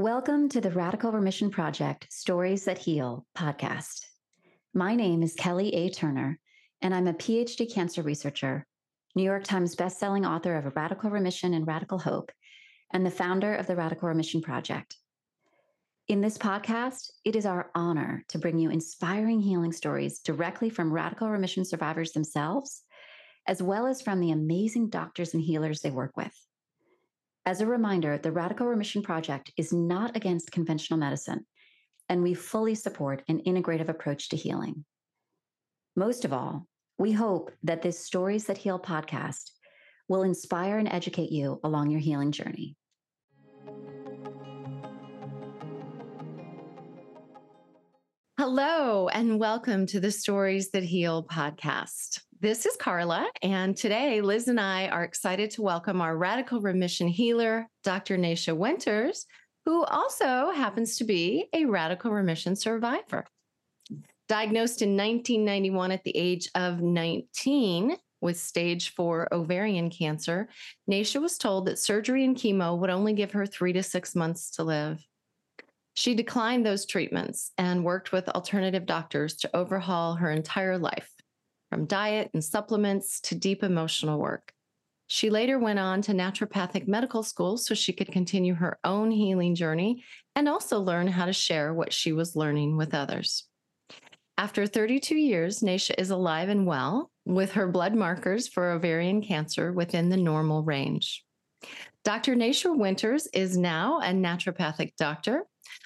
Welcome to the Radical Remission Project Stories That Heal podcast. My name is Kelly A. Turner, and I'm a PhD cancer researcher, New York Times bestselling author of Radical Remission and Radical Hope, and the founder of the Radical Remission Project. In this podcast, it is our honor to bring you inspiring healing stories directly from radical remission survivors themselves, as well as from the amazing doctors and healers they work with. As a reminder, the Radical Remission Project is not against conventional medicine, and we fully support an integrative approach to healing. Most of all, we hope that this Stories That Heal podcast will inspire and educate you along your healing journey. Hello, and welcome to the Stories That Heal podcast. This is Carla, and today Liz and I are excited to welcome our radical remission healer, Dr. Nasha Winters, who also happens to be a radical remission survivor. Diagnosed in 1991 at the age of 19 with stage four ovarian cancer, Nasha was told that surgery and chemo would only give her three to six months to live. She declined those treatments and worked with alternative doctors to overhaul her entire life from diet and supplements to deep emotional work. She later went on to naturopathic medical school so she could continue her own healing journey and also learn how to share what she was learning with others. After 32 years, Nasha is alive and well with her blood markers for ovarian cancer within the normal range. Dr. Nasha Winters is now a naturopathic doctor,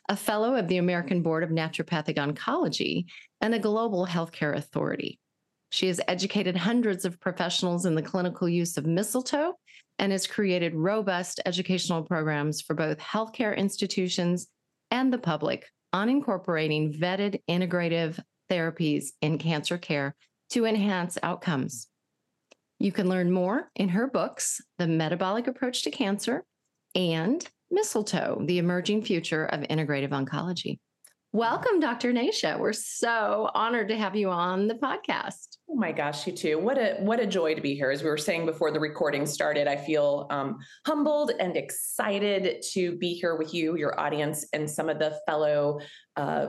a fellow of the American Board of Naturopathic Oncology, and a global healthcare authority. She has educated hundreds of professionals in the clinical use of mistletoe and has created robust educational programs for both healthcare institutions and the public on incorporating vetted integrative therapies in cancer care to enhance outcomes. You can learn more in her books, The Metabolic Approach to Cancer and Mistletoe, The Emerging Future of Integrative Oncology. Welcome, Dr. Nasha. We're so honored to have you on the podcast. Oh my gosh, you too. What a what a joy to be here. As we were saying before the recording started, I feel um, humbled and excited to be here with you, your audience, and some of the fellow, uh,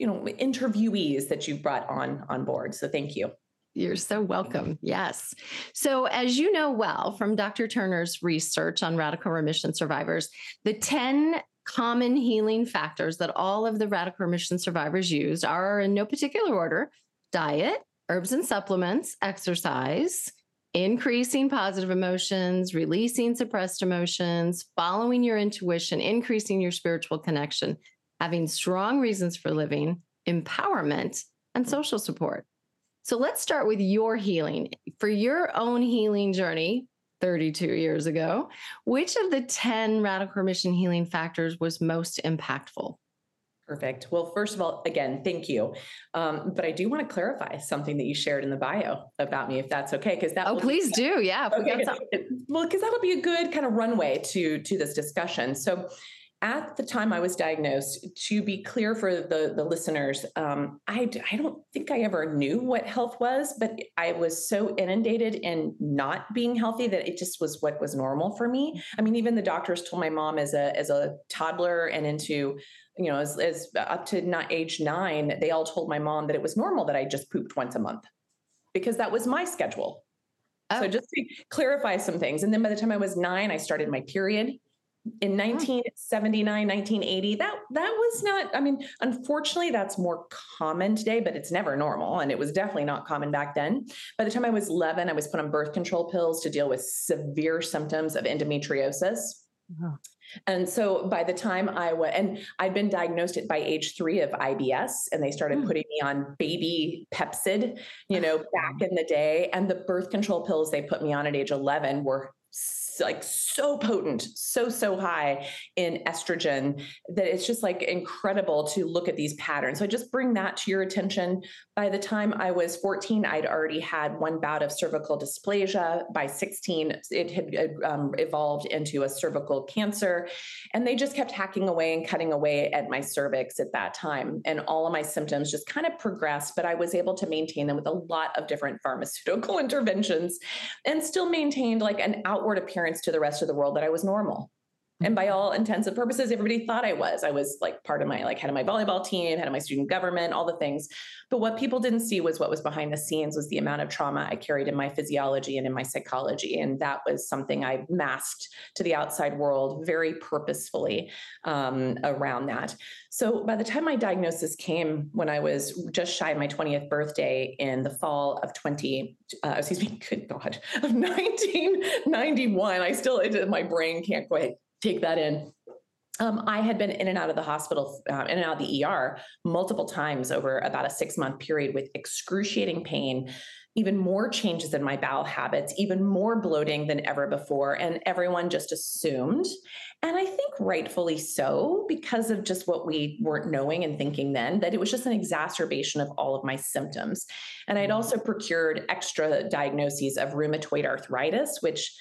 you know, interviewees that you brought on on board. So thank you. You're so welcome. Yes. So, as you know well from Dr. Turner's research on radical remission survivors, the 10 common healing factors that all of the radical remission survivors used are in no particular order diet, herbs and supplements, exercise, increasing positive emotions, releasing suppressed emotions, following your intuition, increasing your spiritual connection, having strong reasons for living, empowerment, and social support. So let's start with your healing. For your own healing journey, 32 years ago. Which of the 10 radical remission healing factors was most impactful? Perfect. Well, first of all, again, thank you. Um, but I do want to clarify something that you shared in the bio about me, if that's okay, because that. Oh, please be, do. Yeah. Okay. Well, because that'll be a good kind of runway to to this discussion. So, at the time I was diagnosed, to be clear for the, the listeners, um, I, I don't think I ever knew what health was, but I was so inundated in not being healthy that it just was what was normal for me. I mean, even the doctors told my mom as a as a toddler and into, you know, as, as up to not age nine, they all told my mom that it was normal that I just pooped once a month because that was my schedule. Oh. So just to clarify some things. And then by the time I was nine, I started my period in 1979 1980 that that was not i mean unfortunately that's more common today but it's never normal and it was definitely not common back then by the time i was 11 i was put on birth control pills to deal with severe symptoms of endometriosis And so by the time I was, and I'd been diagnosed at by age three of IBS, and they started mm. putting me on baby Pepcid, you know, back in the day. And the birth control pills they put me on at age 11 were like so potent, so, so high in estrogen that it's just like incredible to look at these patterns. So I just bring that to your attention. By the time I was 14, I'd already had one bout of cervical dysplasia. By 16, it had um, evolved into a cervical cancer. And they just kept hacking away and cutting away at my cervix at that time. And all of my symptoms just kind of progressed, but I was able to maintain them with a lot of different pharmaceutical interventions and still maintained like an outward appearance to the rest of the world that I was normal. And by all intents and purposes everybody thought i was. I was like part of my like head of my volleyball team head of my student government all the things. But what people didn't see was what was behind the scenes was the amount of trauma i carried in my physiology and in my psychology. And that was something i masked to the outside world very purposefully um, around that. So by the time my diagnosis came when i was just shy of my 20th birthday in the fall of 20 uh, excuse me good god of 1991 i still it, my brain can't quite take that in. Um, I had been in and out of the hospital, uh, in and out of the ER multiple times over about a six month period with excruciating pain, even more changes in my bowel habits, even more bloating than ever before. And everyone just assumed, and I think rightfully so, because of just what we weren't knowing and thinking then, that it was just an exacerbation of all of my symptoms. And I'd mm-hmm. also procured extra diagnoses of rheumatoid arthritis, which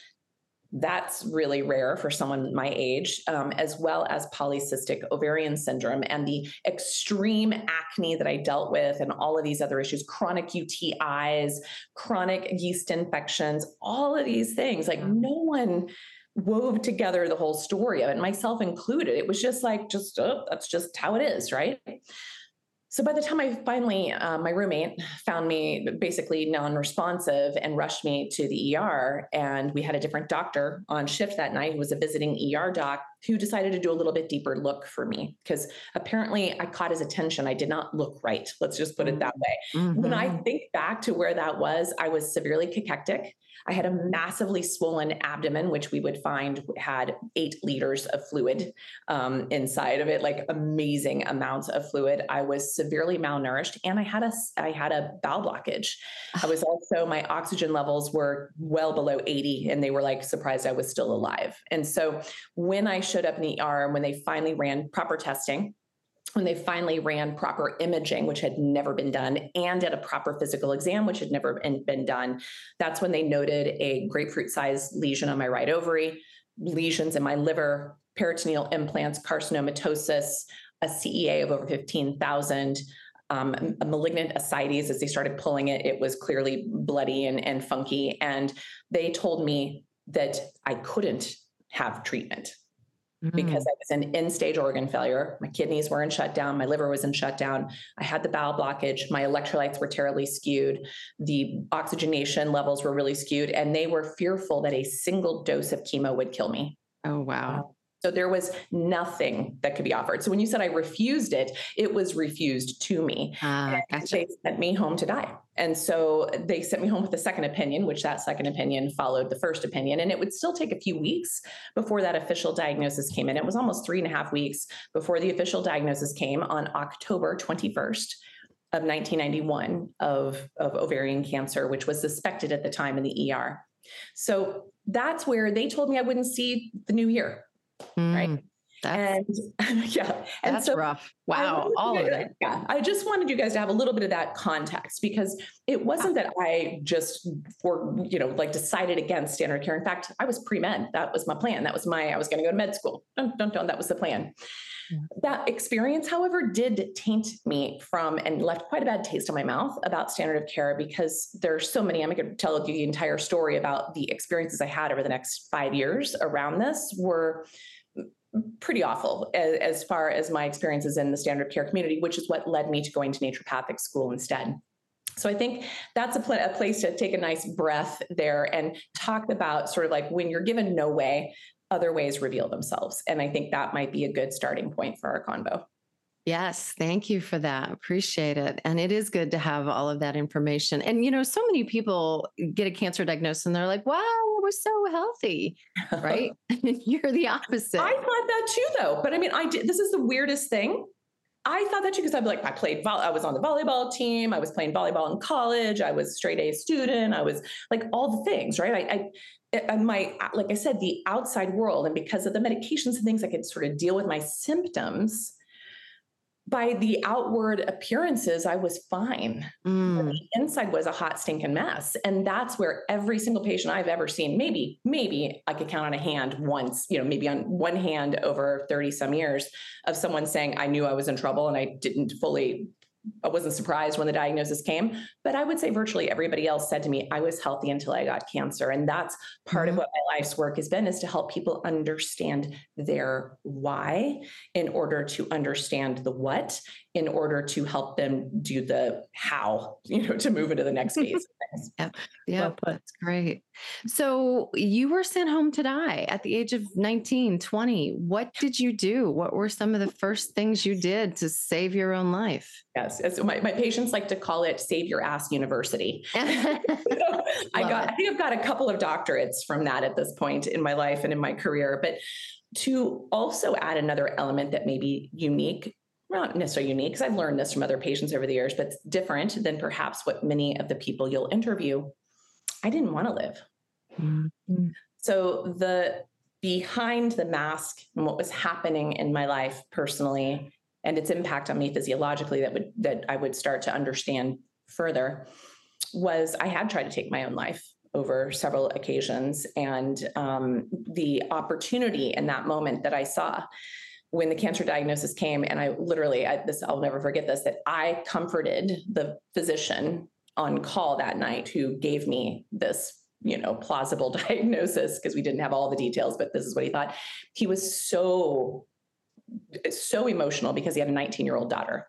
that's really rare for someone my age, um, as well as polycystic ovarian syndrome and the extreme acne that I dealt with, and all of these other issues chronic UTIs, chronic yeast infections, all of these things. Like, no one wove together the whole story of it, myself included. It was just like, just, oh, that's just how it is, right? So by the time I finally, uh, my roommate found me basically non-responsive and rushed me to the ER, and we had a different doctor on shift that night who was a visiting ER doc who decided to do a little bit deeper look for me because apparently I caught his attention. I did not look right. Let's just put it that way. Mm-hmm. When I mm-hmm. think back to where that was, I was severely cachectic. I had a massively swollen abdomen, which we would find had eight liters of fluid um, inside of it, like amazing amounts of fluid. I was severely malnourished, and I had a I had a bowel blockage. I was also my oxygen levels were well below 80, and they were like surprised I was still alive. And so when I showed up in the ER, and when they finally ran proper testing, when they finally ran proper imaging, which had never been done, and did a proper physical exam, which had never been done, that's when they noted a grapefruit sized lesion on my right ovary, lesions in my liver, peritoneal implants, carcinomatosis, a CEA of over 15,000. Um, a malignant ascites, as they started pulling it, it was clearly bloody and, and funky. And they told me that I couldn't have treatment mm-hmm. because I was in end stage organ failure. My kidneys were in shutdown. My liver was in shutdown. I had the bowel blockage. My electrolytes were terribly skewed. The oxygenation levels were really skewed. And they were fearful that a single dose of chemo would kill me. Oh, wow. So there was nothing that could be offered. So when you said I refused it, it was refused to me. Ah, gotcha. They sent me home to die. And so they sent me home with a second opinion, which that second opinion followed the first opinion. And it would still take a few weeks before that official diagnosis came in. It was almost three and a half weeks before the official diagnosis came on October 21st of 1991 of, of ovarian cancer, which was suspected at the time in the ER. So that's where they told me I wouldn't see the new year mm, right? That's, and yeah, and that's so rough. Wow, all of it. Yeah, I just wanted you guys to have a little bit of that context because it wasn't that I just for you know like decided against standard care. In fact, I was pre med. That was my plan. That was my I was going to go to med school. Don't don't don't. That was the plan. That experience, however, did taint me from and left quite a bad taste in my mouth about standard of care because there's so many. I'm going to tell you the entire story about the experiences I had over the next five years around this were pretty awful as, as, far as my experiences in the standard care community, which is what led me to going to naturopathic school instead. So I think that's a, pl- a place to take a nice breath there and talk about sort of like when you're given no way, other ways reveal themselves. And I think that might be a good starting point for our convo. Yes, thank you for that. Appreciate it. And it is good to have all of that information. And, you know, so many people get a cancer diagnosis and they're like, wow, we're so healthy, right? And you're the opposite. I thought that too, though. But I mean, I did, this is the weirdest thing. I thought that too because I'd like, I played, vol- I was on the volleyball team. I was playing volleyball in college. I was straight A student. I was like all the things, right? I, I my like i said the outside world and because of the medications and things i could sort of deal with my symptoms by the outward appearances, I was fine. Mm. the inside was a hot, stinking mess. And that's where every single patient I've ever seen, maybe, maybe I could count on a hand once, you know, maybe on one hand over 30 some years of someone saying, I knew I was in trouble and I didn't fully I wasn't surprised when the diagnosis came, but I would say virtually everybody else said to me, I was healthy until I got cancer. And that's part mm-hmm. of what my life's work has been is to help people understand their why in order to understand the what, in order to help them do the how, you know, to move into the next phase. yep. Yeah, well that's great. So you were sent home to die at the age of 19, 20. What did you do? What were some of the first things you did to save your own life? Yes. So my, my patients like to call it save your ass university. I got, it. I think I've got a couple of doctorates from that at this point in my life and in my career. But to also add another element that may be unique, not necessarily unique, because I've learned this from other patients over the years, but different than perhaps what many of the people you'll interview. I didn't want to live. Mm-hmm. So the behind the mask and what was happening in my life personally and its impact on me physiologically that would that I would start to understand further was I had tried to take my own life over several occasions and um, the opportunity in that moment that I saw when the cancer diagnosis came and I literally I, this I'll never forget this that I comforted the physician on call that night who gave me this you know plausible diagnosis because we didn't have all the details but this is what he thought he was so so emotional because he had a 19 year old daughter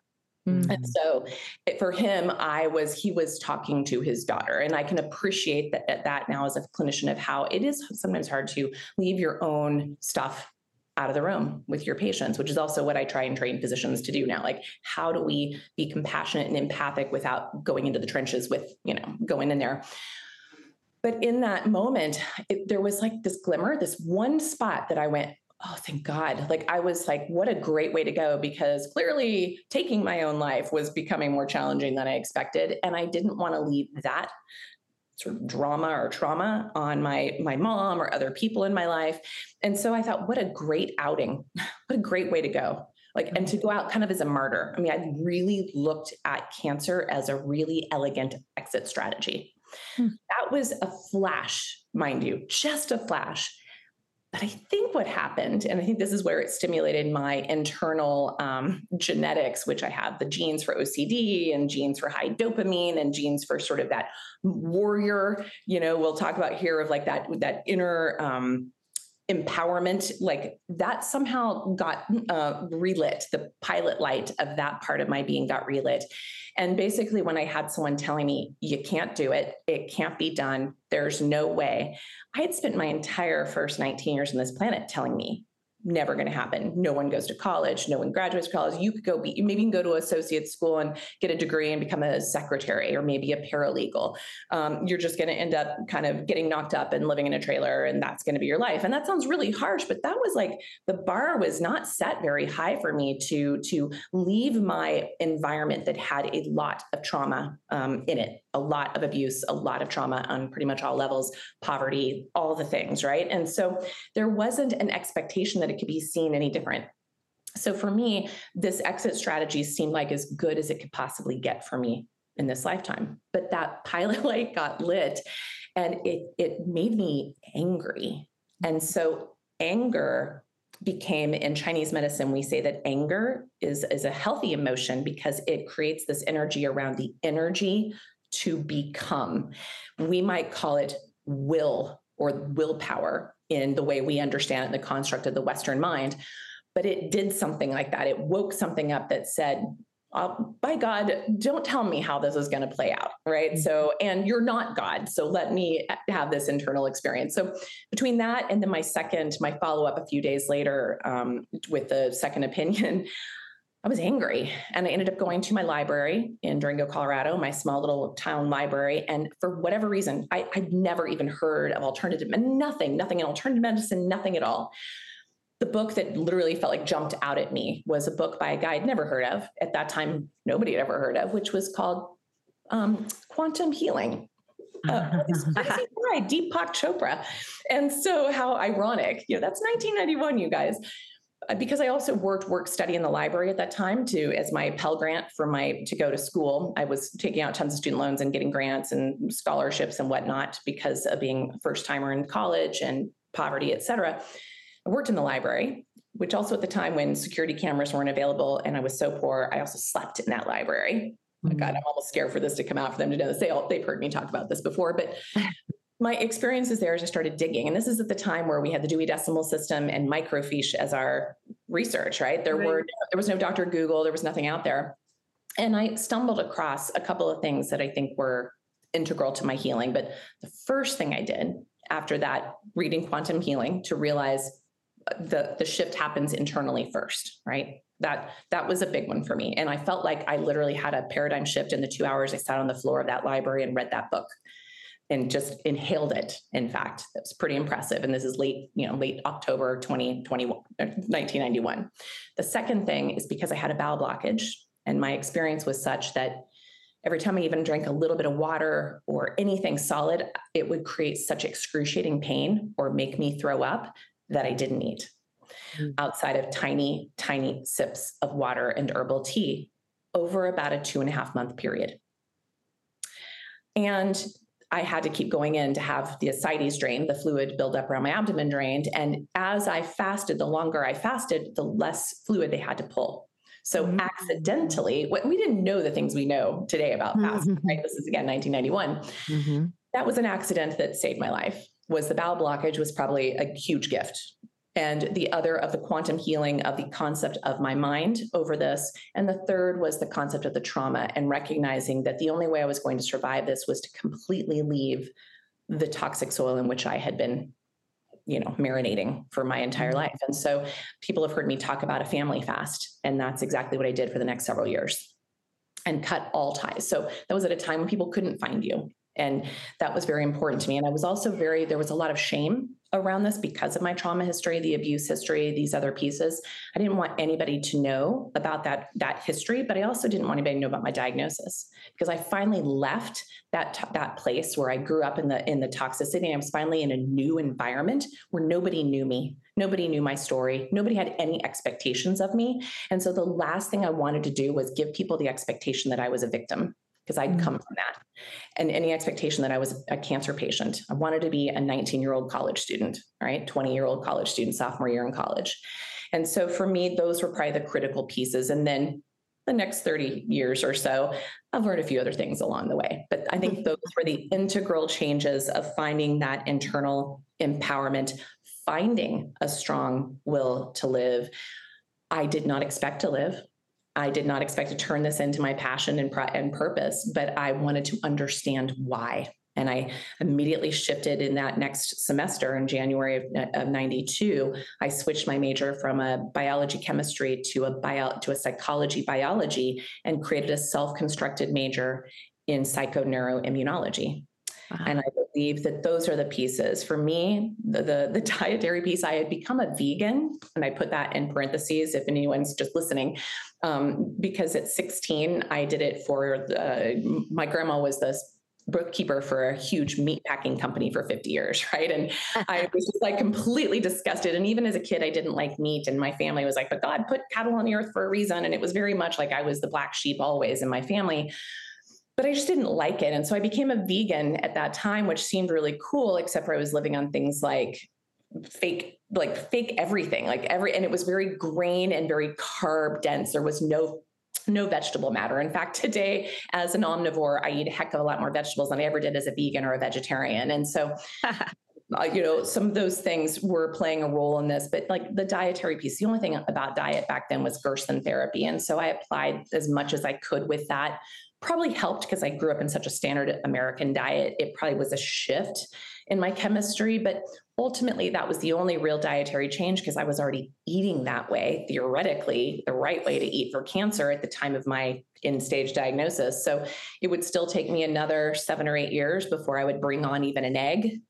Mm-hmm. And so it, for him, I was, he was talking to his daughter. And I can appreciate that, that now as a clinician of how it is sometimes hard to leave your own stuff out of the room with your patients, which is also what I try and train physicians to do now. Like, how do we be compassionate and empathic without going into the trenches with, you know, going in there? But in that moment, it, there was like this glimmer, this one spot that I went, oh, thank God. Like, I was like, what a great way to go because clearly taking my own life was becoming more challenging than I expected. And I didn't want to leave that sort of drama or trauma on my my mom or other people in my life. And so i thought what a great outing. What a great way to go. Like and to go out kind of as a martyr. I mean i really looked at cancer as a really elegant exit strategy. Hmm. that was a flash mind you just a flash but I think what happened, and I think this is where it stimulated my internal um, genetics, which I have the genes for OCD and genes for high dopamine and genes for sort of that warrior, you know, we'll talk about here of like that, that inner um, empowerment like that somehow got uh, relit the pilot light of that part of my being got relit. And basically when i had someone telling me you can't do it. It can't be done. There's no way i had spent my entire first 19 years on this planet telling me never going to happen. No one goes to college. No one graduates college. You could go be, maybe you can go to associate school and get a degree and become a secretary or maybe a paralegal. Um, you're just going to end up kind of getting knocked up and living in a trailer, and that's going to be your life. And that sounds really harsh, but that was like the bar was not set very high for me to to leave my environment that had a lot of trauma um, in it a lot of abuse, a lot of trauma on pretty much all levels, poverty, all the things, right? And so there wasn't an expectation that it could be seen any different. So for me, this exit strategy seemed like as good as it could possibly get for me in this lifetime. But that pilot light got lit and it it made me angry. And so anger became in Chinese medicine, we say that anger is, is a healthy emotion because it creates this energy around the energy to become. We might call it will or willpower in the way we understand it in the construct of the Western mind. But it did something like that. It woke something up that said, oh, by God, don't tell me how this is going to play out. Right. Mm-hmm. So, and you're not God. So let me have this internal experience. So, between that and then my second, my follow up a few days later um, with the second opinion, I was angry and I ended up going to my library in Durango, Colorado, my small little town library. And for whatever reason, I, would never even heard of alternative, nothing, nothing in alternative medicine, nothing at all. The book that literally felt like jumped out at me was a book by a guy I'd never heard of. At that time, nobody had ever heard of, which was called um, Quantum Healing. Uh, Deepak Chopra. And so, how ironic, you know, that's 1991, you guys. Uh, because I also worked work study in the library at that time to as my Pell Grant for my to go to school. I was taking out tons of student loans and getting grants and scholarships and whatnot because of being a first timer in college and poverty, et cetera. I worked in the library which also at the time when security cameras weren't available and I was so poor, I also slept in that library. Mm-hmm. God, I'm almost scared for this to come out for them to know this. They all, they've heard me talk about this before, but my experiences there as I started digging, and this is at the time where we had the Dewey Decimal System and microfiche as our research, right? There right. were there was no Dr. Google, there was nothing out there. And I stumbled across a couple of things that I think were integral to my healing. But the first thing I did after that, reading quantum healing, to realize uh, the the shift happens internally first, right? That that was a big one for me. And I felt like I literally had a paradigm shift in the two hours I sat on the floor of that library and read that book and just inhaled it. In fact, that's pretty impressive. And this is late, you know, late October 2021, 1991. Uh, the second thing is because I had a bowel blockage and my experience was such that every time I even drank a little bit of water or anything solid, it would create such excruciating pain or make me throw up that I didn't eat mm. outside of tiny, tiny sips of water and herbal tea over about a two and a half month period. And I had to keep going in to have the ascites drained, the fluid build up around my abdomen drained. And as I fasted, the longer I fasted, the less fluid they had to pull. So mm-hmm. accidentally, we didn't know the things we know today about fasting, mm-hmm. right? This is again 1991. Mm-hmm. That was an accident that saved my life. Was the bowel blockage was probably a huge gift and the other of the quantum healing of the concept of my mind over this. And the third was the concept of the trauma and recognizing that the only way I was going to survive this was to completely leave the toxic soil in which I had been you know marinating for my entire mm-hmm. life and so people have heard me talk about a family fast and that's exactly what i did for the next several years and cut all ties so that was at a time when people couldn't find you and that was very important to me and i was also very there was a lot of shame around this because of my trauma history the abuse history these other pieces. I didn't want anybody to know about that that history but i also didn't want anybody to know about my diagnosis because i finally left that that place where i grew up in the in the toxicity. And i was finally in a new environment where nobody knew me nobody knew my story nobody had any expectations of me. And so the last thing i wanted to do was give people the expectation that i was a victim because I'd come mm. from that. And any expectation that I was a cancer patient. I wanted to be a 19 year old college student, right? 20 year old college student, sophomore year in college. And so for me, those were probably the critical pieces. And then the next 30 years or so, I've learned a few other things along the way. But I think mm-hmm. those were the integral changes of finding that internal empowerment, finding a strong will to live. I did not expect to live. I did not expect to turn this into my passion and, and purpose, but I wanted to understand why. And I immediately shifted in that next semester in January of, of 92. I switched my major from a biology chemistry to a bio, to a psychology biology and created a self-constructed major in psychoneuroimmunology. Wow. And I believe that those are the pieces. For me, the, the, the dietary piece, I had become a vegan, and I put that in parentheses if anyone's just listening, um, because at 16 I did it for the, my grandma was the bookkeeper for a huge meat packing company for 50 years, right? And I was just like completely disgusted. And even as a kid, I didn't like meat. And my family was like, but God put cattle on the earth for a reason. And it was very much like I was the black sheep always in my family but I just didn't like it. And so I became a vegan at that time, which seemed really cool, except for I was living on things like fake, like fake everything, like every, and it was very grain and very carb dense. There was no no vegetable matter. In fact, today, as an omnivore, I eat a heck of a lot more vegetables than I ever did as a vegan or a vegetarian. And so, uh, you know, some of those things were playing a role in this, but like the dietary piece, the only thing about diet back then was Gerson therapy. And so I applied as much as I could with that probably helped because I grew up in such a standard American diet. It probably was a shift in my chemistry, but ultimately that was the only real dietary change because I was already eating that way, theoretically, the right way to eat for cancer at the time of my in stage diagnosis. So it would still take me another seven or eight years before I would bring on even an egg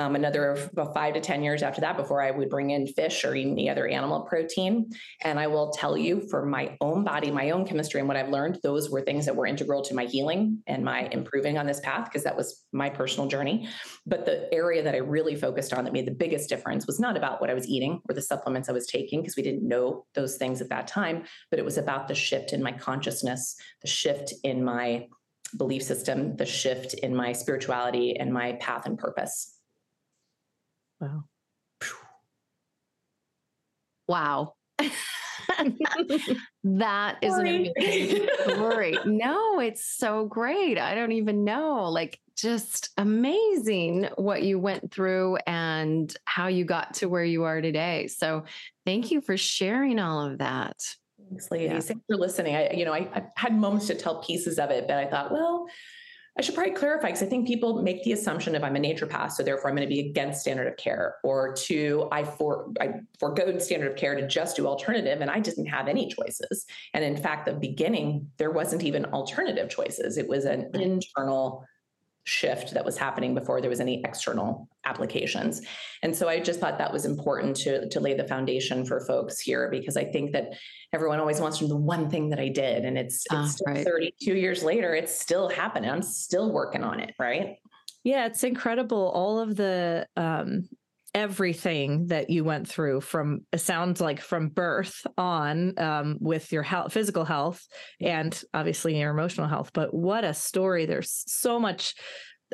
um, another five to 10 years after that before I would bring in fish or any other animal protein. And I will tell you for my own body, my own chemistry, and what I've learned, those were things that were integral to my healing and my improving on this path because that was my personal journey. But the area that I really focused on that made the biggest difference was not about what I was eating or the supplements I was taking because we didn't know those things at that time, but it was about the shift in my consciousness, the shift in my belief system, the shift in my spirituality and my path and purpose. Wow. Wow. that is an amazing story. no, it's so great. I don't even know. Like, just amazing what you went through and how you got to where you are today. So, thank you for sharing all of that. Thanks, ladies. Yeah. Thanks for listening. I, you know, I, I had moments to tell pieces of it, but I thought, well, I should probably clarify because I think people make the assumption if I'm a naturopath, so therefore I'm going to be against standard of care, or to I for I forego standard of care to just do alternative, and I didn't have any choices. And in fact, the beginning there wasn't even alternative choices; it was an internal shift that was happening before there was any external applications. And so I just thought that was important to, to lay the foundation for folks here because I think that everyone always wants to know the one thing that I did. And it's, it's uh, right. 32 years later, it's still happening. I'm still working on it, right? Yeah, it's incredible. All of the um, everything that you went through from it sounds like from birth on um, with your health, physical health and obviously your emotional health but what a story there's so much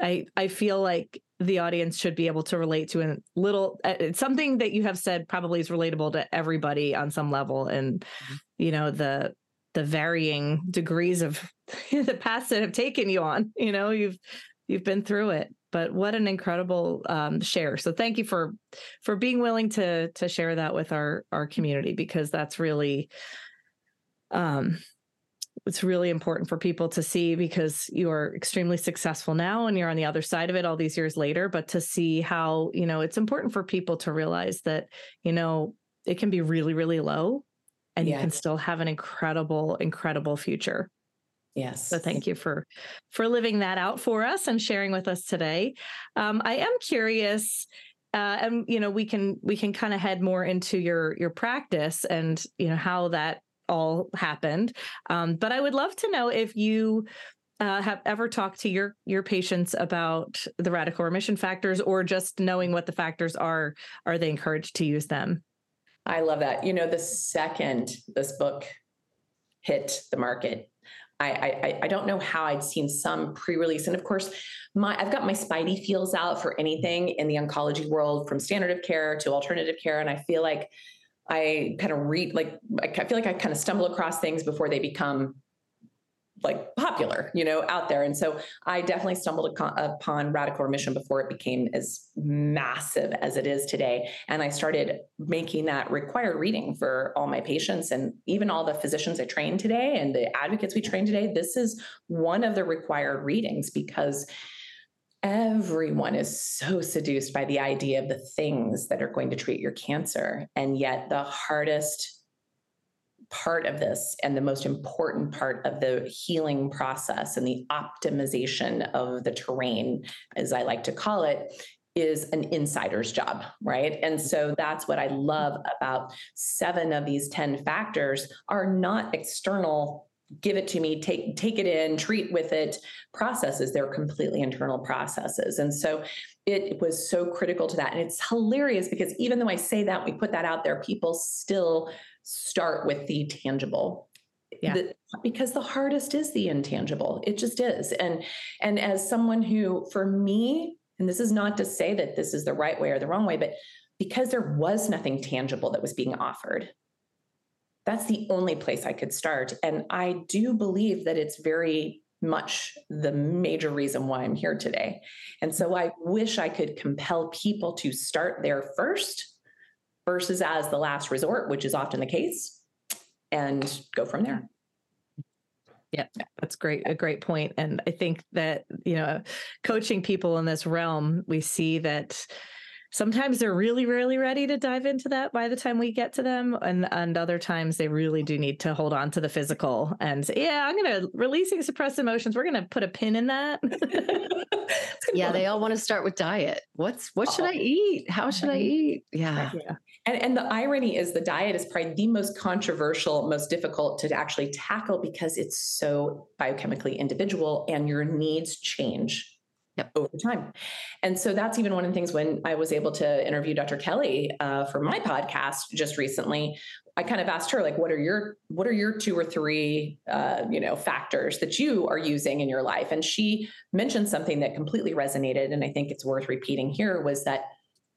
i i feel like the audience should be able to relate to a little uh, it's something that you have said probably is relatable to everybody on some level and mm-hmm. you know the the varying degrees of the paths that have taken you on you know you've you've been through it but what an incredible um, share so thank you for for being willing to to share that with our our community because that's really um it's really important for people to see because you are extremely successful now and you're on the other side of it all these years later but to see how you know it's important for people to realize that you know it can be really really low and yeah. you can still have an incredible incredible future Yes. So thank you for for living that out for us and sharing with us today. Um, I am curious, uh, and you know, we can we can kind of head more into your your practice and you know how that all happened. Um, but I would love to know if you uh, have ever talked to your your patients about the radical remission factors, or just knowing what the factors are, are they encouraged to use them? I love that. You know, the second this book hit the market, I, I, I don't know how I'd seen some pre-release, and of course, my I've got my spidey feels out for anything in the oncology world, from standard of care to alternative care, and I feel like I kind of read like I feel like I kind of stumble across things before they become like popular, you know, out there. And so I definitely stumbled upon radical remission before it became as massive as it is today. And I started making that required reading for all my patients and even all the physicians I train today and the advocates we train today. This is one of the required readings because everyone is so seduced by the idea of the things that are going to treat your cancer. And yet the hardest part of this and the most important part of the healing process and the optimization of the terrain, as I like to call it, is an insider's job, right? And so that's what I love about seven of these 10 factors are not external give it to me take take it in treat with it processes. They're completely internal processes. And so it was so critical to that. And it's hilarious because even though i say that we put that out there people still start with the tangible. Yeah. The, because the hardest is the intangible. It just is. And and as someone who for me and this is not to say that this is the right way or the wrong way but because there was nothing tangible that was being offered that's the only place i could start and i do believe that it's very much the major reason why i'm here today and so i wish i could compel people to start there first versus as the last resort, which is often the case, and go from there. Yeah, that's great. A great point. And I think that, you know, coaching people in this realm, we see that sometimes they're really really ready to dive into that by the time we get to them and and other times they really do need to hold on to the physical and say, yeah i'm going to releasing suppressed emotions we're going to put a pin in that. Yeah they all want to start with diet. What's what should oh. i eat? How should i eat? Yeah. yeah. And, and the irony is the diet is probably the most controversial most difficult to actually tackle because it's so biochemically individual and your needs change Yep. over time. And so that's even one of the things when I was able to interview Dr. Kelly uh, for my podcast just recently. I kind of asked her, like, what are your what are your two or three uh, you know factors that you are using in your life? And she mentioned something that completely resonated, and I think it's worth repeating here was that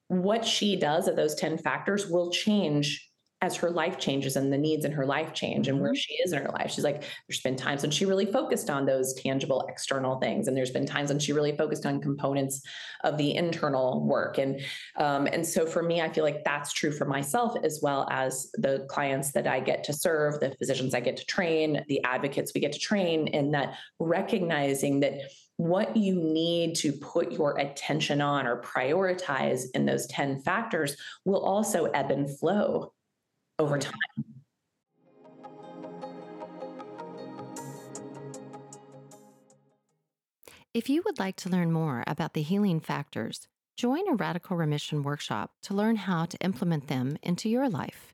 what she does of those 10 factors will change as her life changes and the needs in her life change and where Mhm. she is in her life. She's like, there's been times when she really focused on those tangible external things, and there's been times when she really focused on components of the internal work. And um, and so for me, I feel like that's true for myself as well as the clients that I get to serve, the physicians I get to train, the advocates we get to train, in that recognizing that what you need to put your attention on or prioritize in those 10 factors will also ebb and flow over time. If you would like to learn more about the healing factors, join a radical remission workshop to learn how to implement them into your life.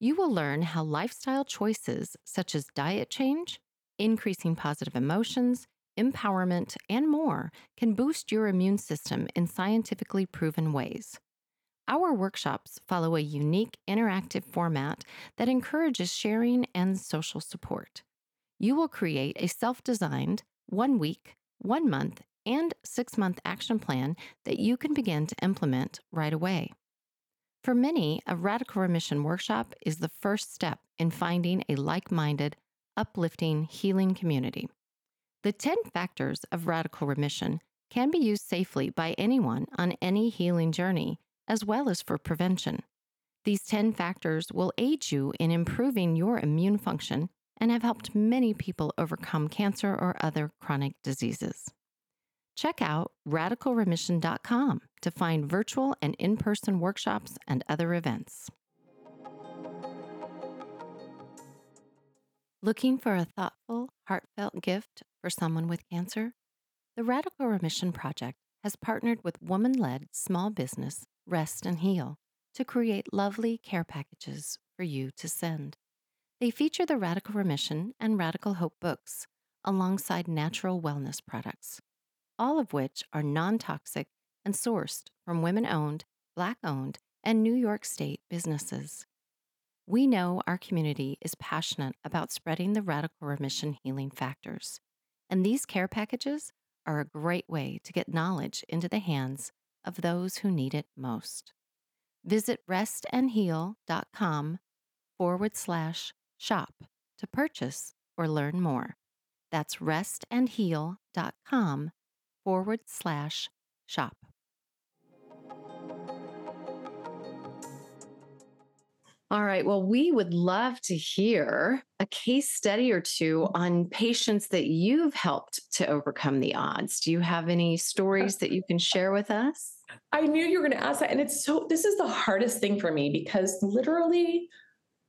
You will learn how lifestyle choices such as diet change, increasing positive emotions, empowerment, and more can boost your immune system in scientifically proven ways. Our workshops follow a unique interactive format that encourages sharing and social support. You will create a self designed, one week, one month, and six month action plan that you can begin to implement right away. For many, a radical remission workshop is the first step in finding a like minded, uplifting, healing community. The 10 factors of radical remission can be used safely by anyone on any healing journey, as well as for prevention. These 10 factors will aid you in improving your immune function and have helped many people overcome cancer or other chronic diseases. Check out radicalremission.com to find virtual and in person workshops and other events. Looking for a thoughtful, heartfelt gift for someone with cancer? The Radical Remission Project has partnered with woman led small business Rest and Heal to create lovely care packages for you to send. They feature the Radical Remission and Radical Hope books alongside natural wellness products, all of which are non toxic and sourced from women owned, Black owned, and New York State businesses. We know our community is passionate about spreading the radical remission healing factors, and these care packages are a great way to get knowledge into the hands of those who need it most. Visit restandheal.com forward slash shop to purchase or learn more. That's restandheal.com forward slash shop. All right. Well, we would love to hear a case study or two on patients that you've helped to overcome the odds. Do you have any stories that you can share with us? I knew you were going to ask that. And it's so, this is the hardest thing for me because literally,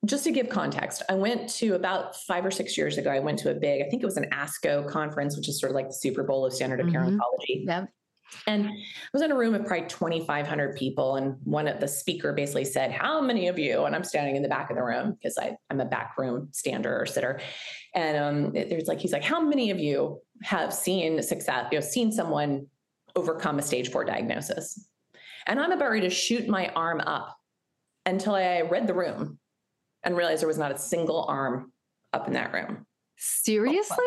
just to give context, I went to about five or six years ago, I went to a big, I think it was an ASCO conference, which is sort of like the Super Bowl of standard of care Mhm. oncology. Yep. And I was in a room of probably 2,500 people. And one of the speaker basically said, How many of you? And I'm standing in the back of the room because I'm a back room stander or sitter. And um, there's like, he's like, How many of you have seen success, you know, seen someone overcome a stage four diagnosis? And I'm about ready to shoot my arm up until I read the room and realized there was not a single arm up in that room. Seriously?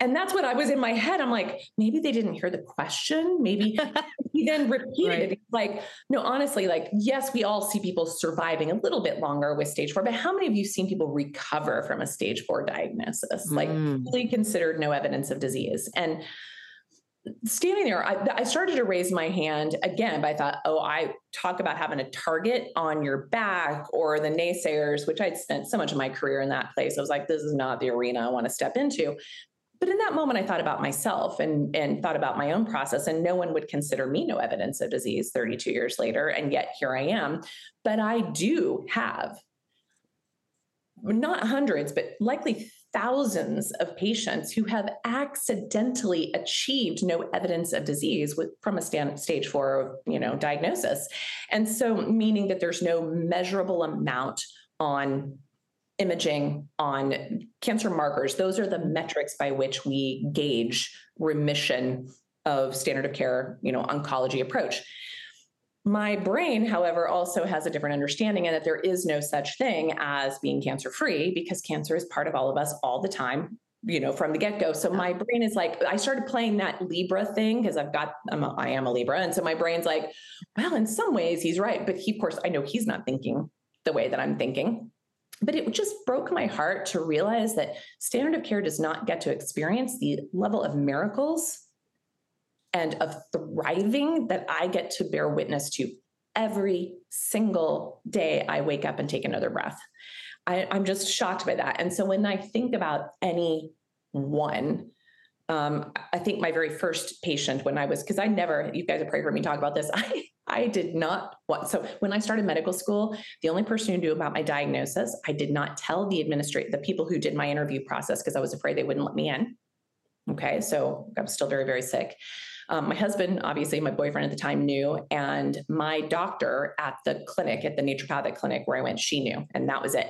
And that's what I was in my head. I'm like, maybe they didn't hear the question. Maybe he then repeated Right. it. Like, no, honestly, like, yes, we all see people surviving a little bit longer with stage four, but how many of you seen people recover from a stage four diagnosis? Like, Mm. really considered no evidence of disease. And standing there, I, I started to raise my hand again, but I thought, oh, I talk about having a target on your back or the naysayers, which I'd spent so much of my career in that place. I was like, this is not the arena I want to step into. But in that moment, I thought about myself and, and thought about my own process, and no one would consider me no evidence of disease 32 years later. And yet here I am. But I do have not hundreds, but likely thousands of patients who have accidentally achieved no evidence of disease with, from a stand, stage four, you know, diagnosis, and so meaning that there's no measurable amount on imaging on cancer markers. Those are the mm-hmm. metrics by which we gauge remission of standard of care, you know, oncology approach. My brain, however, also has a different understanding and that there is no such thing as being cancer free because cancer is part of all of us all the time, you know, from the get go. So my brain is like, I started playing that Libra thing because I've got, I'm a, I am a Libra. And so my brain's like, well, in some ways he's right. But he, of course, I know he's not thinking the way that I'm thinking. But it just broke my heart to realize that standard of care does not get to experience the level of miracles and of thriving that I get to bear witness to every single day I wake up and take another breath. I, am just shocked by that. And so when I think about any one, um, I think my very first patient when I was, because I never, you guys have prayed for me talk about this. I I did not want. So when I started medical school, the only person who knew about my diagnosis, I did not tell the administrator, the people who did my interview process, because I was afraid they wouldn't let me in. Okay, so I was still very, very sick. Um, my husband, obviously, my boyfriend at the time knew, and my doctor at the clinic, at the naturopathic clinic where I went, she knew, and that was it.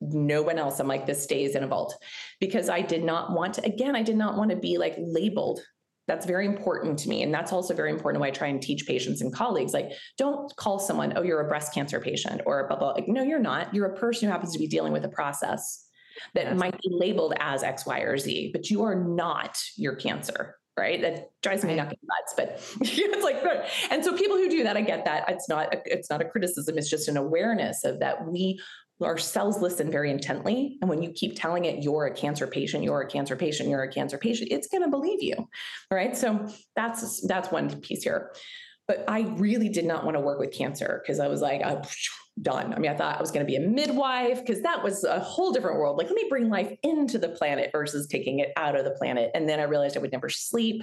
No one else. I'm like, this stays in a vault because I did not want to, again, I did not want to be like labeled that's very important to me. And that's also very important why I try and teach patients and colleagues. Like, don't call someone, oh, you're a breast cancer patient or blah, blah. Like, no, you're not. You're a person who happens to be dealing with a process that yes. might be labeled as X, Y, or Z, but you are not your cancer. Right. That drives me nuts, but it's like, and so people who do that, I get that. It's not, it's not a criticism. It's just an awareness of that we our cells listen very intently. And when you keep telling it, you're a cancer patient, you're a cancer patient, you're a cancer patient, it's going to believe you. All right. So that's, that's one piece here. But I really did not want to work with cancer because I was like, I'm done. I mean, I thought I was going to be a midwife because that was a whole different world. Like, let me bring life into the planet versus taking it out of the planet. And then I realized I would never sleep.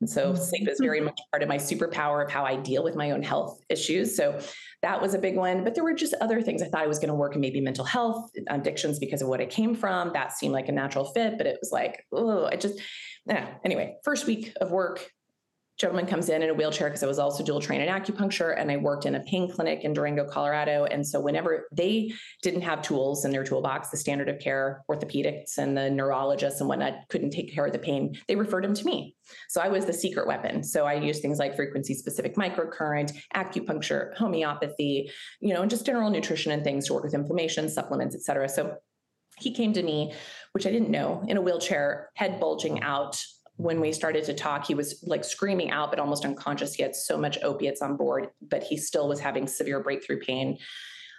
And so sleep is very mm-hmm. much part of my superpower of how I deal with my own health issues. So that was a big one. But there were just other things I thought I was going to work in maybe mental health, addictions because of what it came from. That seemed like a natural fit, but it was like, oh, I just, yeah. Anyway, first week of work, gentleman comes in in a wheelchair because I was also dual trained in acupuncture and I worked in a pain clinic in Durango, Colorado. And so whenever they didn't have tools in their toolbox, the standard of care orthopedics and the neurologists and whatnot couldn't take care of the pain, they referred him to me. So I was the secret weapon. So I used things like frequency specific microcurrent, acupuncture, homeopathy, you know, and just general nutrition and things to work with inflammation, supplements, et cetera. So he came to me, which I didn't know, in a wheelchair, head bulging out, when we started to talk, he was like screaming out, but almost unconscious. He had so much opiates on board, but he still was having severe breakthrough pain.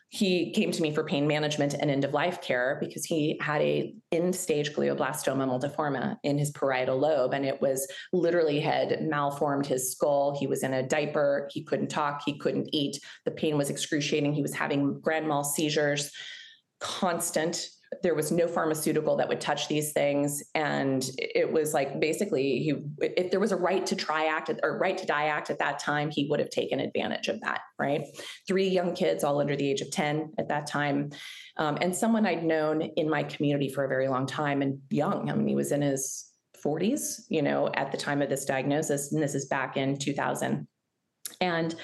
He came to me for pain management and end of life care because he had a end stage glioblastoma multiforme in his parietal lobe, and it was literally had malformed his skull. He was in a diaper. He couldn't talk. He couldn't eat. The pain was excruciating. He was having grand mal seizures, constant there was no pharmaceutical that would touch these things. And it was like basically he if there was a right to try act or right to die act at that time he would have taken advantage of that right? Three young kids all under the age of 10 at that time. Um, and someone i'd known in my community for a very long time and young i mean he was in his 40s you know at the time of this diagnosis and this is back in 2000 and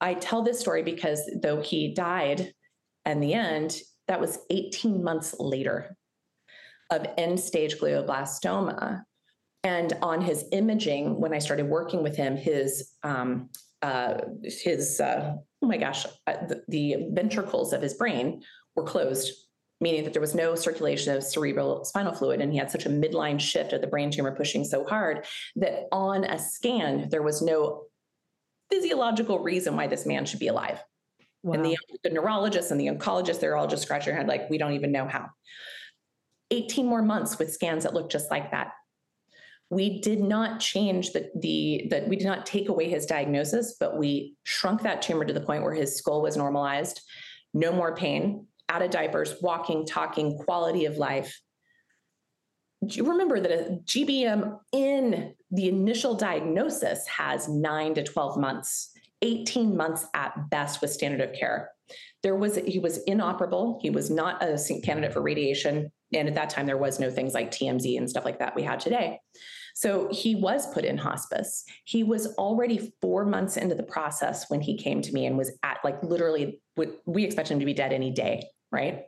i tell this story because though he died in the end that was 18 months later of end stage glioblastoma. And on his imaging, when I started working with him, his um, uh, his uh, oh my gosh, uh, the, the ventricles of his brain were closed, meaning that there was no circulation of cerebral spinal fluid, and he had such a midline shift of the brain tumor pushing so hard that on a scan there was no physiological reason why this man should be alive. Wow. And the, the neurologists and the oncologists, they're all just scratching their head like, we don't even know how. 18 more months with scans that look just like that. We did not change the, the, the, we did not take away his diagnosis, but we shrunk that tumor to the point where his skull was normalized, no more pain, out of diapers, walking, talking, quality of life. Do you remember that a GBM in the initial diagnosis has nine to 12 months 18 months at best with standard of care. There was he was inoperable. He was not a candidate for radiation, and at that time there was no things like TMZ and stuff like that we had today. So he was put in hospice. He was already four months into the process when he came to me and was at like literally we expect him to be dead any day, right?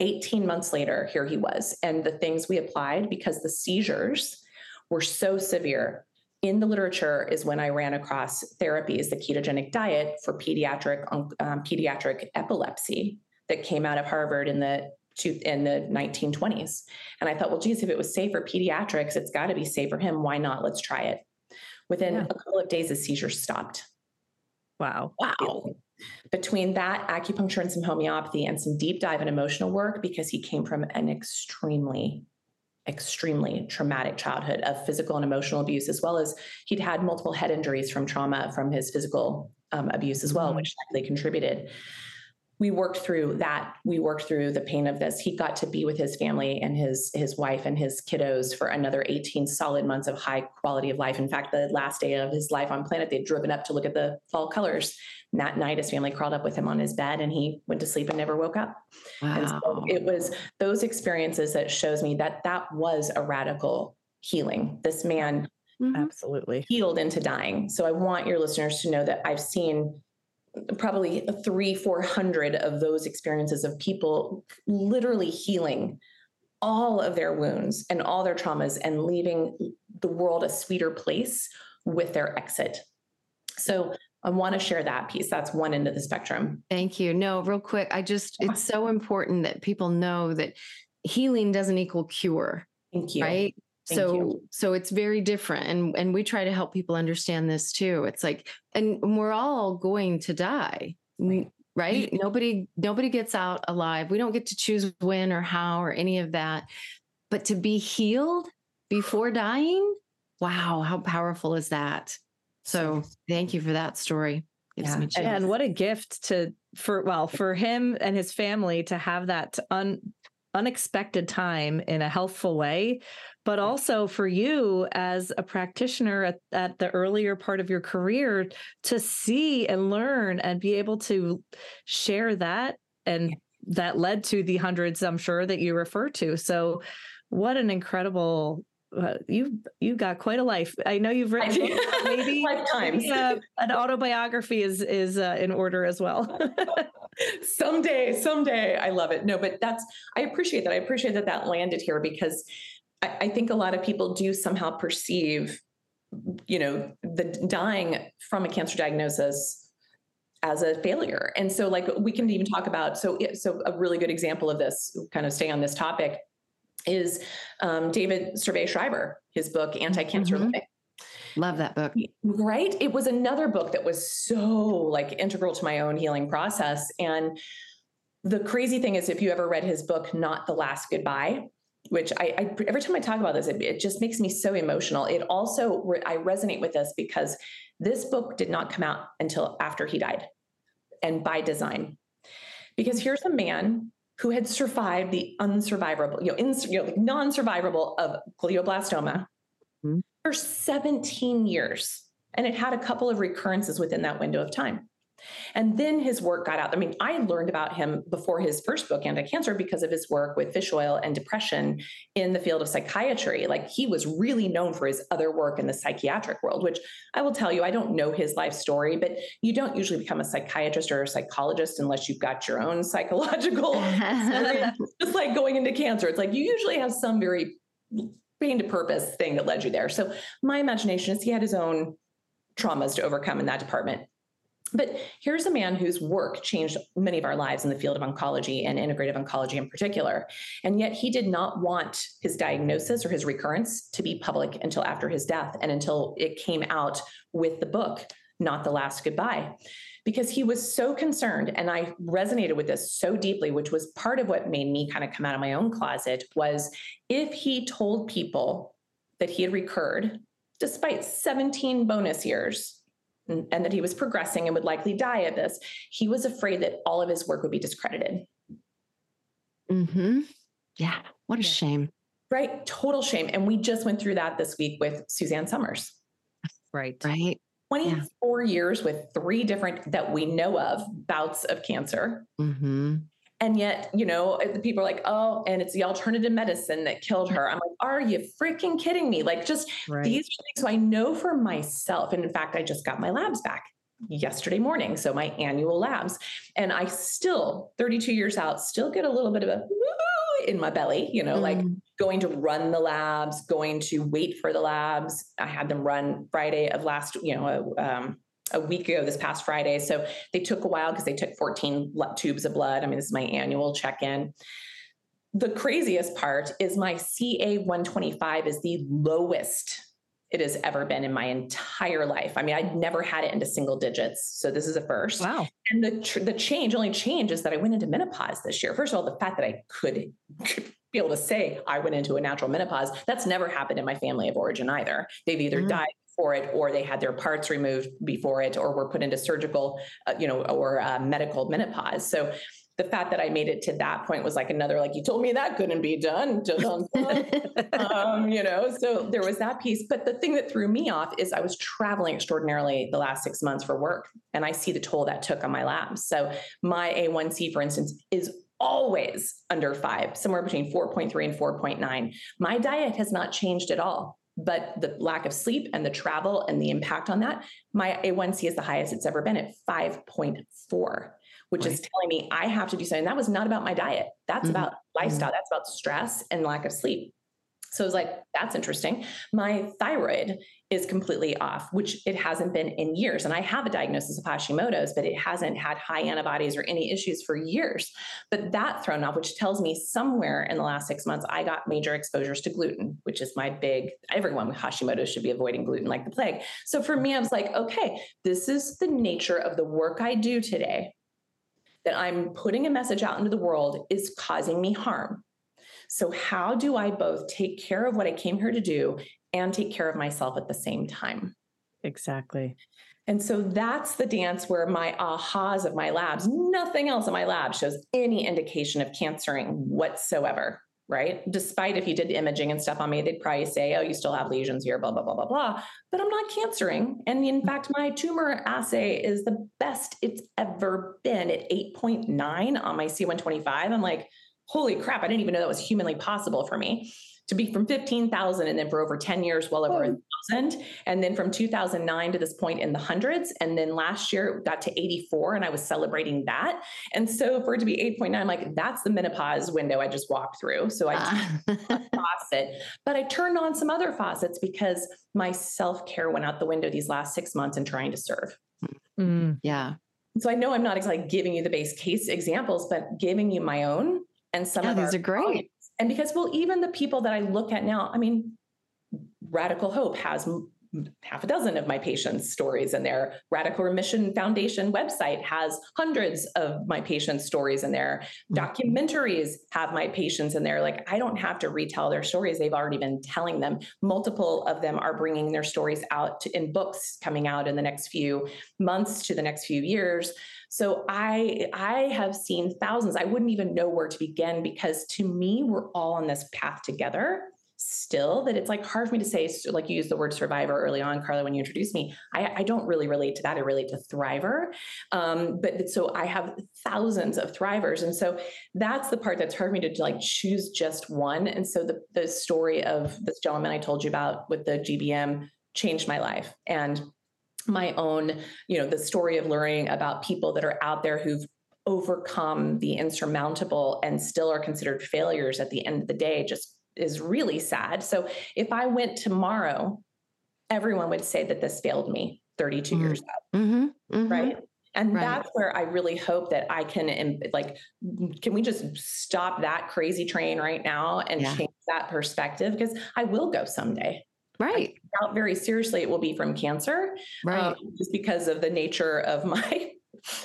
18 months later, here he was. And the things we applied because the seizures were so severe in the literature is when I ran across therapies, the ketogenic diet for pediatric um, pediatric epilepsy that came out of Harvard in the in the 1920s. And I thought, well, geez, if it was safe for pediatrics, it's got to be safe for him. Why not? Let's try it. Within yeah. a couple of days, the seizure stopped. Wow. Wow. between that acupuncture and some homeopathy and some deep dive and emotional work because he came from an extremely extremely traumatic childhood of physical and emotional abuse as well as he'd had multiple head injuries from trauma from his physical um, abuse as well mm-hmm. which likely contributed we worked through that. We worked through the pain of this. He got to be with his family and his his wife and his kiddos for another 18 solid months of high quality of life. In fact the last day of his life on planet they'd driven up to look at the fall colors. And that night his family crawled up with him on his bed and he went to sleep and never woke up. Wow. and so it was those experiences that shows me that that was a radical healing. This man mm-hmm. absolutely healed into dying. So i want your listeners to know that i've seen probably three, 400 of those experiences of people literally healing all of their wounds and all their traumas and leaving the world a sweeter place with their exit. So I want to share that piece. That's one end of the spectrum. Thank you. No, real quick. I just, it's so important that people know that healing doesn't equal cure. Thank you. Right so you. so it's very different and and we try to help people understand this too. It's like and we're all going to die. Right, right? nobody nobody gets out alive. We don't get to choose when or how or any of that. But to be healed before dying wow how powerful is that? So thank you for that story. Yeah. and what a gift to for well for him and his family to have that un unexpected time in a healthful way but also for you as a practitioner at, at the earlier part of your career to see and learn and be able to share that and that led to the hundreds i'm sure that you refer to. So what an incredible uh, you you got quite a life. I know you've written maybe lifetimes. Uh, an autobiography is is uh, in order as well. someday, someday, I love it. No, but that's I appreciate that. I appreciate that that landed here because I, I think a lot of people do somehow perceive, you know, the dying from a cancer diagnosis as a failure. And so like we can even talk about so so a really good example of this kind of staying on this topic is um, David Servan-Schreiber, his book Anti-Cancer mm-hmm. Living. Love that book. Right? It was another book that was so like integral to my own healing process and the crazy thing is if you ever read his book Not the Last Goodbye, which I, I, every time I talk about this, it, it, just makes me so emotional. It also I resonate with this because this book did not come out until after he died, and by design, because here's a man who had survived the unsurvivable, you know, in, you know like non-survivable of glioblastoma mm-hmm. for 17 years, and it had a couple of recurrences within that window of time. And then his work got out. I mean, I learned about him before his first book, Anti Cancer, because of his work with fish oil and depression in the field of psychiatry. Like he was really known for his other work in the psychiatric world, which I will tell you, I don't know his life story, but you don't usually become a psychiatrist or a psychologist unless you've got your own psychological Just like going into cancer. It's like you usually have some very pain to purpose thing that led you there. So my imagination is he had his own traumas to overcome in that department. But here's a man whose work changed many of our lives in the field of oncology and integrative oncology in particular. And yet he did not want his diagnosis or his recurrence to be public until after his death and until it came out with the book, Not the Last Goodbye. Because he was so concerned, and I resonated with this so deeply, which was part of what made me kind of come out of my own closet, was if he told people that he had recurred, despite 17 bonus years, and, and that he was progressing and would likely die of this, he was afraid that all of his work would be discredited. Hmm. Yeah. What a yeah. shame. Right. Total shame. And we just went through that this week with Suzanne Somers. Right. Right. 24 yeah. years with three different that we know of bouts of cancer. Mm-hmm. And yet, you know, the people are like, oh, and it's the alternative medicine that killed her. I'm like, are you freaking kidding me? Like, just right. these things. So I know for myself, and in fact, I just got my labs back yesterday morning. So my annual labs. And I still, 32 years out, still get a little bit of a in my belly, you know, mm. like going to run the labs, going to wait for the labs. I had them run Friday of last, you know, um, a week ago this past Friday. So they took a while because they took 14 tubes of blood. I mean, this is my annual check in. The craziest part is my CA 125 is the lowest it has ever been in my entire life. I mean, I'd never had it into single digits. So this is a first. Wow. And the tr- the change, only change is that I went into menopause this year. First of all, the fact that I could, could be able to say I went into a natural menopause, that's never happened in my family of origin either. They've either mm. died before it or they had their parts removed before it or were put into surgical, uh, you know, or uh, medical menopause. So the fact that I made it to that point was like another, like you told me that couldn't be done. um, you know, so there was that piece. But the thing that threw me off is I was traveling extraordinarily the last six months for work, and I see the toll that took on my labs. So my A1C, for instance, is always under five, somewhere between 4.3 and 4.9. My diet has not changed at all but the lack of sleep and the travel and the impact on that, my A1C is the highest it's ever been at 5.4 which right. is telling me I have to do something. That was not about my diet. That's mm-hmm. about lifestyle. Mm-hmm. That's about stress and lack of sleep. So I was like, that's interesting. My thyroid is completely off, which it hasn't been in years. And I have a diagnosis of Hashimoto's, but it hasn't had high antibodies or any issues for years. But that thrown off, which tells me somewhere in the last six months, I got major exposures to gluten, which is my big, everyone with Hashimoto's should be avoiding gluten like the plague. So for me, I was like, okay, this is the nature of the work I do today that I'm putting a message out into the world is causing me harm. So, how do I both take care of what I came here to do and take care of myself at the same time? Exactly. And so that's the dance where my ahas of my labs, nothing else in my lab shows any indication of cancering whatsoever right? Despite if you did imaging and stuff on me, they'd probably say, oh, you still have lesions here, blah, blah, blah, blah, blah. But I'm not cancering. And in mm. fact, my tumor assay is the best it's ever been at 8.9 on my C125. I'm like, holy crap, I didn't even know that was humanly possible for me to be from 15,000 and then for over 10 years, well over oh. a thousand. And then from 2009 to this point in the hundreds. And then last year it got to 84 and I was celebrating that. And so for it to be 8.9, I'm like, that's the menopause window I just walked through. So I ah. faucet, but I turned on some other faucets because my self-care went out the window these last six months and trying to serve. Mm, yeah. So I know I'm not like giving you the base case examples, but giving you my own and some yeah, of these are great. And because, well, even the people that I look at now, I mean, Radical Hope has half a dozen of my patients' stories in there. Radical Remission Foundation website has hundreds of my patients' stories in there. Mm-hmm. Documentaries have my patients in there. Like I don't have to retell their stories; they've already been telling them. Multiple of them are bringing their stories out to, in books coming out in the next few months to the next few years. So I I have seen thousands. I wouldn't even know where to begin because to me, we're all on this path together still that it's like hard for me to say like you used the word survivor early on carla when you introduced me. I, I don't really relate to that. I relate to thriver. Um, but so i have thousands of thrivers. And so that's the part that's hard for me to like choose just one. And so the, the story of this gentleman i told you about with the gbm changed my life. And my own you know the story of learning about people that are out there who've overcome the insurmountable and still are considered failures at the end of the day just is really sad. So if I went tomorrow, everyone would say that this failed me 32 mm-hmm. years ago. Mm-hmm. Mm-hmm. Right. And right. that's where I really hope that I can like, can we just stop that crazy train right now and yeah. change that perspective? Because I will go someday. Right. Out very seriously, it will be from cancer. Right. Um, just because of the nature of my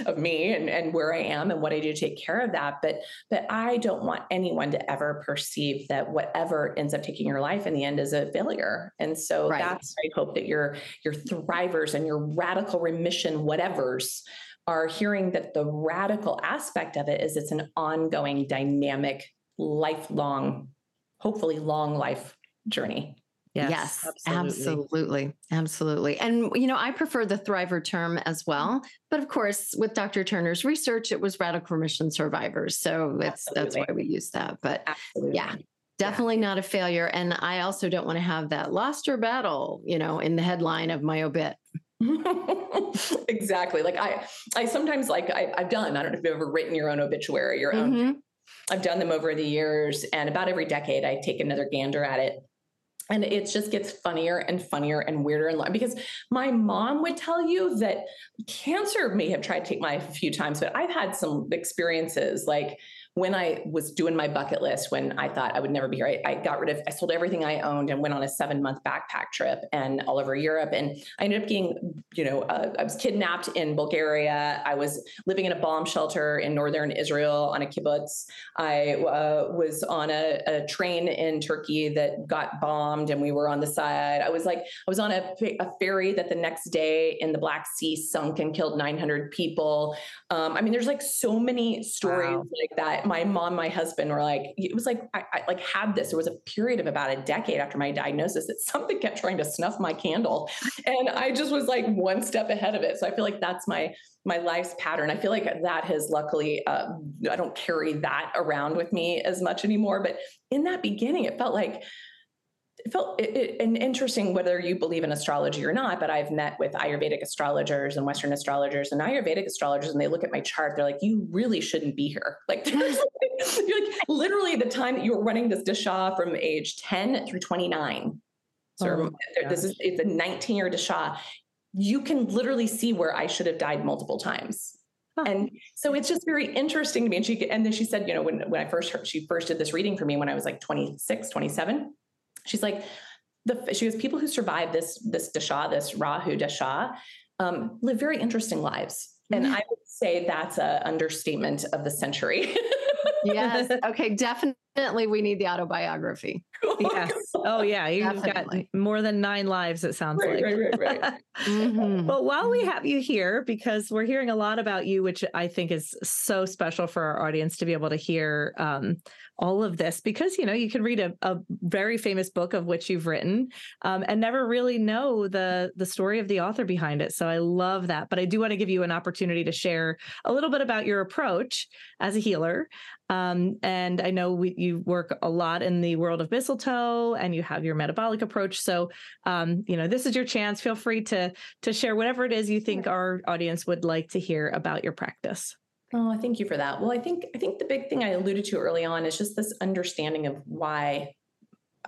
of me and, and where I am and what I do to take care of that. But but I don't want anyone to ever perceive that whatever ends up taking your life in the end is a failure. And so right. that's I hope that your your thrivers and your radical remission whatevers are hearing that the radical aspect of it is it's an ongoing dynamic lifelong hopefully long life journey Yes, yes absolutely. absolutely. Absolutely. And, you know, I prefer the thriver term as well. But of course, with Dr. Turner's research, it was radical remission survivors. So it's, that's why we use that. But absolutely. yeah, definitely yeah. not a failure. And I also don't want to have that lost or battle, you know, in the headline of my obit. exactly. Like I, I sometimes like I, have done, I don't know if you've ever written your own obituary, your mm-hmm. own. I've done them over the years and about every decade I take another gander at it and it just gets funnier and funnier and weirder and because my mom would tell you that cancer may have tried to take my life a few times but i've had some experiences like when I was doing my bucket list, when I thought I would never be here, I, I got rid of, I sold everything I owned and went on a seven month backpack trip and all over Europe. And I ended up getting, you know, uh, I was kidnapped in Bulgaria. I was living in a bomb shelter in northern Israel on a kibbutz. I uh, was on a, a, train in Turkey that got bombed and we were on the side. I was like, I was on a, a ferry that the next day in the Black Sea sunk and killed 900 people. Um, I mean, there's like so many stories wow. like that. My mom, my husband were like, it was like, I, I like had this. There was a period of about a decade after my diagnosis that something kept trying to snuff my candle. And I just was like one step ahead of it. So I feel like that's my, my life's pattern. I feel like that has luckily, uh, I don't carry that around with me as much anymore. But in that beginning, it felt like, it felt it, it, and interesting whether you believe in astrology or not but i've met with ayurvedic astrologers and western astrologers and ayurvedic astrologers and they look at my chart they're like you really shouldn't be here. Like you're like literally the time that you were running this dasha from age 10 through 29 so oh, this is it's a 19 year dasha you can literally see where i should have died multiple times. And so it's just very interesting to me. And she and then she said you know when when i first heard she first did this reading for me when i was like 26 27 She's like, the she goes, people who survive this this dasha, this Rahu dasha, um, live very interesting lives. And I would say that's an understatement of the century. yes. Okay. Definitely, we need the autobiography. yes. Oh, yeah. You've Definitely. got more than nine lives, it sounds right, like. Right, right, right. mm-hmm. Well, while we have you here, because we're hearing a lot about you, which I think is so special for our audience to be able to hear um, all of this because you know you can read a, a very famous book of which you've written um, and never really know the the story of the author behind it so i love that but i do want to give you an opportunity to share a little bit about your approach as a healer um, and i know we, you work a lot in the world of mistletoe and you have your metabolic approach so um, you know this is your chance feel free to to share whatever it is you think our audience would like to hear about your practice Oh, thank you for that. Well, I think I think the big thing I alluded to early on is just this understanding of why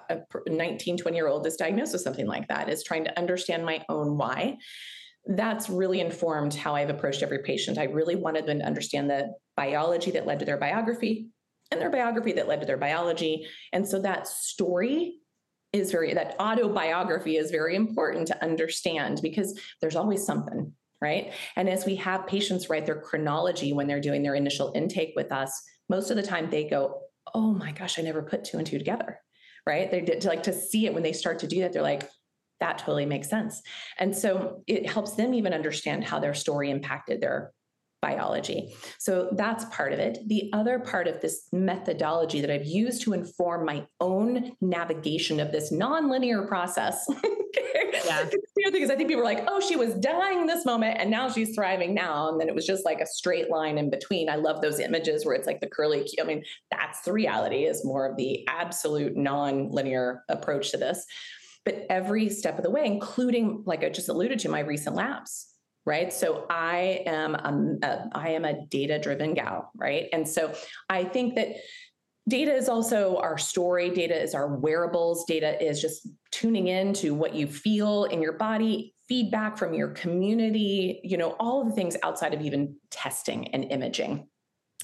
a 19, 20 year old is diagnosed with something like that is trying to understand my own why. That's really informed how I've approached every patient. I really wanted them to understand the biology that led to their biography and their biography that led to their biology. And so that story is very, that autobiography is very important to understand because there's always something right? And as we have patients write their chronology when they're doing their initial intake with us, most of the time they go, "Oh my gosh, I never put two and two together." Right? They did to like to see it when they start to do that, they're like, that totally makes sense. And so it helps them even understand how their story impacted their biology. So that's part of it. The other part of this methodology that I've used to inform my own navigation of this nonlinear process. yeah. because I think people were like, oh, she was dying this moment and now she's thriving now. And then it was just like a straight line in between. I love those images where it's like the curly, I mean, that's the reality is more of the absolute non-linear approach to this. But every step of the way, including like I just alluded to, my recent labs, right? So i am a, a, I am a data driven gal right? And so i think that data is also our story data is our wearables data is just tuning in to what you feel in your body feedback from your community you know all of the things outside of even testing and imaging.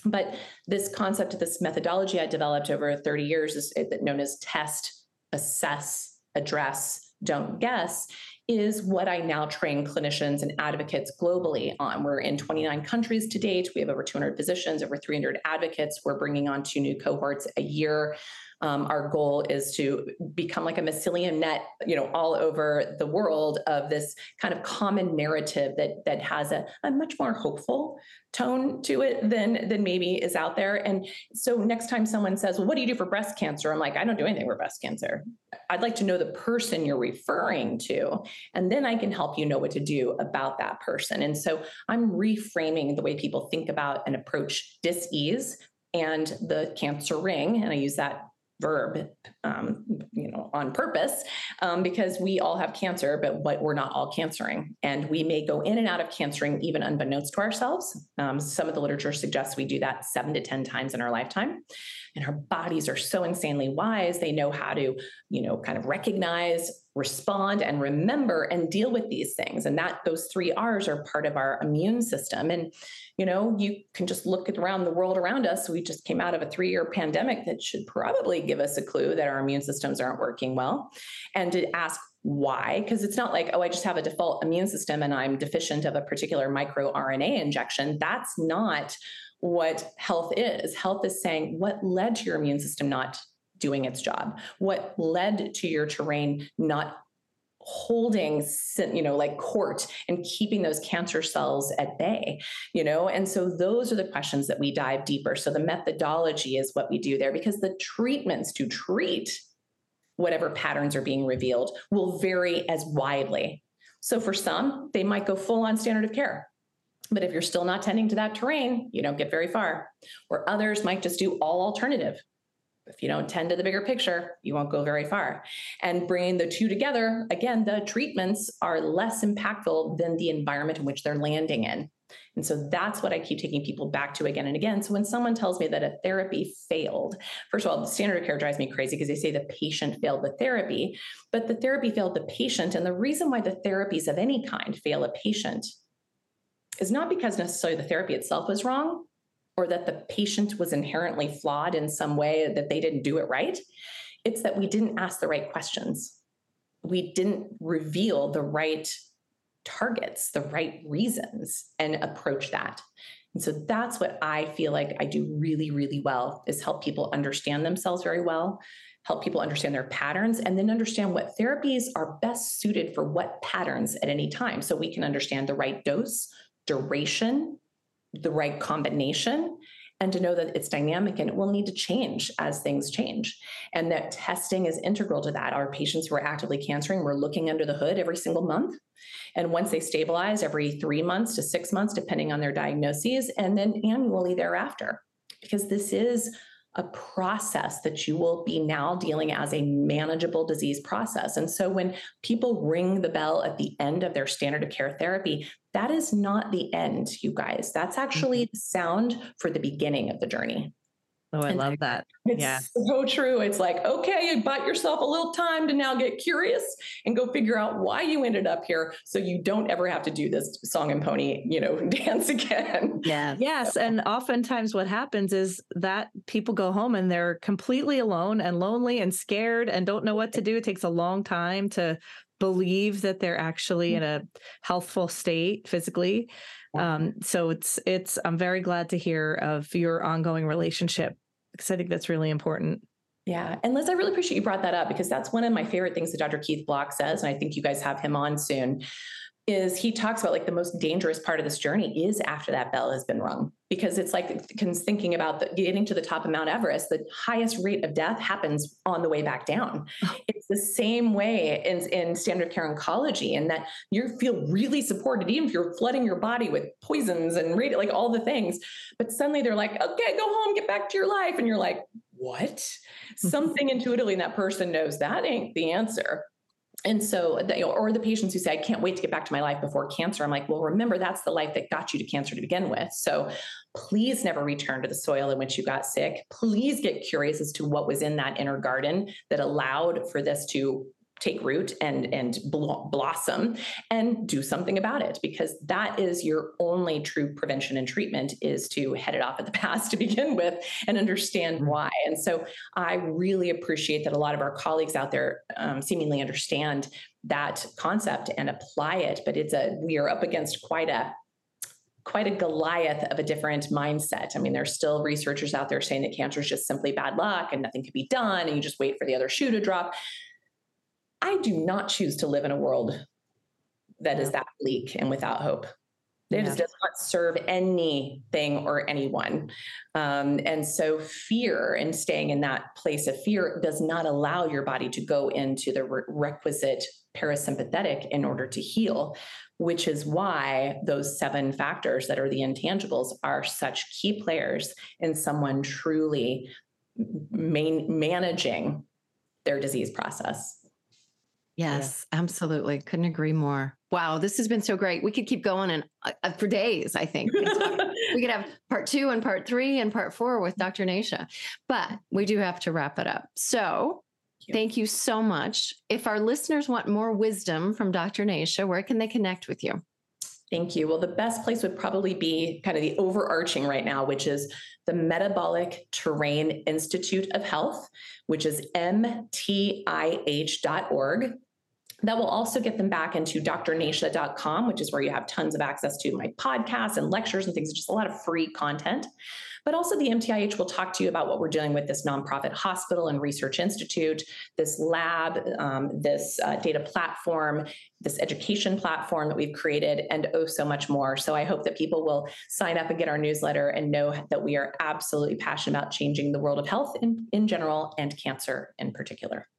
But this concept this methodology i developed over 30 years is known as test assess address don't guess is what I now train clinicians and advocates globally on. We're in 29 countries to date. We have over 200 physicians, over 300 advocates. We're bringing on two new cohorts a year. Um, our goal is to become like a mycelium net, you know, all over the world of this kind of common narrative that that has a, a much more hopeful tone to it than than maybe is out there. And so next time someone says, "Well, what do you do for breast cancer?" I'm like, "I don't do anything for breast cancer. I'd like to know the person you're referring to, and then I can help you know what to do about that person." And so I'm reframing the way people think about and approach dis-ease and the cancering and i use that verb, um, you know, on purpose, um, because we all have cancer, but, but we're not all cancering. And we may go in and out of cancering even unbeknownst to ourselves. Um, some of the literature suggests we do that seven to 10 times in our lifetime. And our bodies are so insanely wise. They know how to, you know, kind of recognize respond and remember and deal with these things. And that those three r's are part of our immune system. And you know you can just look around the world around us. We just came out of a three year pandemic that should probably give us a clue that our immune systems aren't working well. And to ask why because it's not like oh i just have a default immune system and i'm deficient of a particular microRNA injection. That's not what health is. Health is saying what led to your immune system not doing its job? What led to your terrain not holding you know like court and keeping those cancer cells at bay you know? And so those are the questions that we dive deeper. So the methodology is what we do there because the treatments to treat whatever patterns are being revealed will vary as widely. So for some they might go full on standard of care. But if you're still not tending to that terrain you don't get very far. Or others might just do all alternative if you don't tend to the bigger picture, you won't go very far. And bringing the two together, again, the treatments are less impactful than the environment in which they're landing in. And so that's what I keep taking people back to again and again. So when someone tells me that a therapy failed, first of all, the standard of care drives me crazy because they say the patient failed the therapy, but the therapy failed the patient. And the reason why the therapies of any kind fail a patient is not because necessarily the therapy itself was wrong, or that the patient was inherently flawed in some way that they didn't do it right. It's that we didn't ask the right questions. We didn't reveal the right targets, the right reasons, and approach that. And so that's what I feel like I do really, really well is help people understand themselves very well, help people understand their patterns, and then understand what therapies are best suited for what patterns at any time. So we can understand the right dose, duration, the right combination and to know that it's dynamic and it will need to change as things change. And that testing is integral to that. Our patients who are actively cancering, we're looking under the hood every single month. And once they stabilize, every three months to six months, depending on their diagnoses, and then annually thereafter. Because this is a process that you will be now dealing as a manageable disease process. And so when people ring the bell at the end of their standard of care therapy, that is not the end, you guys. That's actually mm-hmm. the sound for the beginning of the journey. Oh, I and love that. It's yeah. so true. It's like, okay, you bought yourself a little time to now get curious and go figure out why you ended up here so you don't ever have to do this song and pony, you know, dance again. Yeah. Yes. And oftentimes what happens is that people go home and they're completely alone and lonely and scared and don't know what to do. It takes a long time to believe that they're actually in mm. a healthful state physically um, so it's it's i'm very glad to hear of your ongoing relationship because i think that's really important yeah. And Liz, I really appreciate you brought that up because that's one of my favorite things that Dr. Keith Block says. And I think you guys have him on soon is he talks about like the most dangerous part of this journey is after that bell has been rung because it's like thinking about the, getting to the top of Mount Everest, the highest rate of death happens on the way back down. it's the same way in, in standard care oncology, and that you feel really supported, even if you're flooding your body with poisons and radi- like all the things. But suddenly they're like, okay, go home, get back to your life. And you're like, what? Mm-hmm. Something intuitively in that person knows that ain't the answer and so the, or the patients who say i can't wait to get back to my life before cancer i'm like well remember that's the life that got you to cancer to begin with. So please never return to the soil in which you got sick. Please get curious as to what was in that inner garden that allowed for this to take root and and blossom and do something about it because that is your only true prevention and treatment is to head it off at the pass to begin with and understand mm-hmm. why and so i really appreciate that a lot of our colleagues out there um, seemingly understand that concept and apply it but it's a we are up against quite a quite a Goliath of a different mindset. I mean, there's still researchers out there saying that cancer is just simply bad luck and nothing can be done, and you just wait for the other shoe to drop. I do not choose to live in a world that is that bleak and without hope. It yeah. does not serve anything or anyone. Um, and so, fear and staying in that place of fear does not allow your body to go into the re- requisite parasympathetic in order to heal, which is why those seven factors that are the intangibles are such key players in someone truly main, managing their disease process. Yes, yeah. absolutely. Couldn't agree more. Wow, this has been so great. We could keep going and uh, uh, for days. I think we could, talk, we could have part two and part three and part four with Dr. Nasha, but we do have to wrap it up. So, you. Thank you so much. If our listeners want more wisdom from Dr. Nasha, where can they connect with you? Thank you. Well, the best place would probably be kind of the overarching right now, which is the Metabolic Terrain Institute of Health, which is mtih.org. That will also get them back into drnasha.com, which is where you have tons of access to my podcasts and lectures and things, just a lot of free content. But also, the MTIH will talk to you about what we're doing with this nonprofit hospital and research institute, this lab, um, this uh, data platform, this education platform that we've created, and oh, so much more. So I hope that people will sign up and get our newsletter and know that we are absolutely passionate about changing the world of health in, in general and cancer in particular.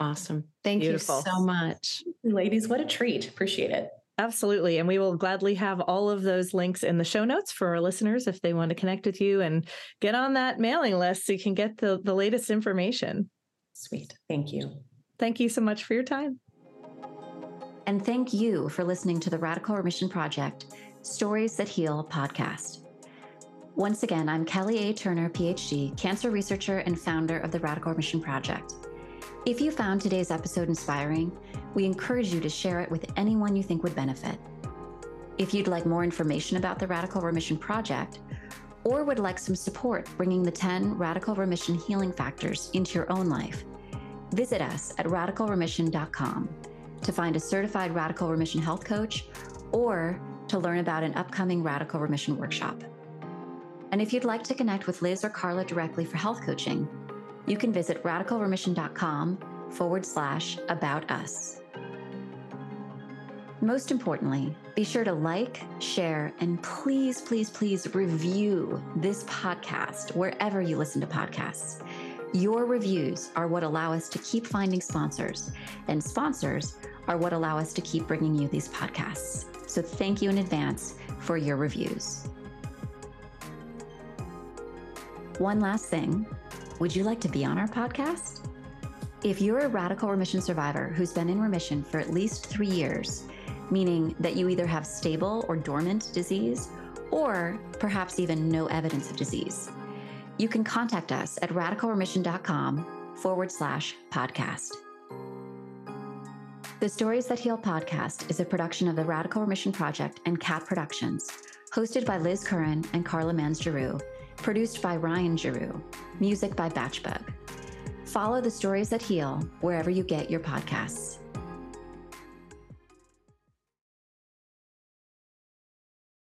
Awesome. Thank Beautiful. you so much. Ladies, what a treat. Appreciate it. Absolutely. And we will gladly have all of those links in the show notes for our listeners if they want to connect with you and get on that mailing list so you can get the, the latest information. Sweet. Thank you. Thank you so much for your time. And thank you for listening to the Radical Remission Project Stories That Heal podcast. Once again, I'm Kelly A. Turner, PhD, cancer researcher and founder of the Radical Remission Project. If you found today's episode inspiring, we encourage you to share it with anyone you think would benefit. If you'd like more information about the Radical Remission Project, or would like some support bringing the 10 Radical Remission healing factors into your own life, visit us at radicalremission.com to find a certified Radical Remission health coach or to learn about an upcoming Radical Remission workshop. And if you'd like to connect with Liz or Carla directly for health coaching, you can visit radicalremission.com forward slash about us. Most importantly, be sure to like, share, and please, please, please review this podcast wherever you listen to podcasts. Your reviews are what allow us to keep finding sponsors, and sponsors are what allow us to keep bringing you these podcasts. So thank you in advance for your reviews. One last thing would you like to be on our podcast? If you're a radical remission survivor who's been in remission for at least three years, meaning that you either have stable or dormant disease, or perhaps even no evidence of disease, you can contact us at radicalremission.com forward slash podcast. The Stories That Heal podcast is a production of the Radical Remission Project and Cat Productions, hosted by Liz Curran and Carla Mans Giroux Produced by Ryan Giroux. Music by Batchbug. Follow the stories that heal wherever you get your podcasts.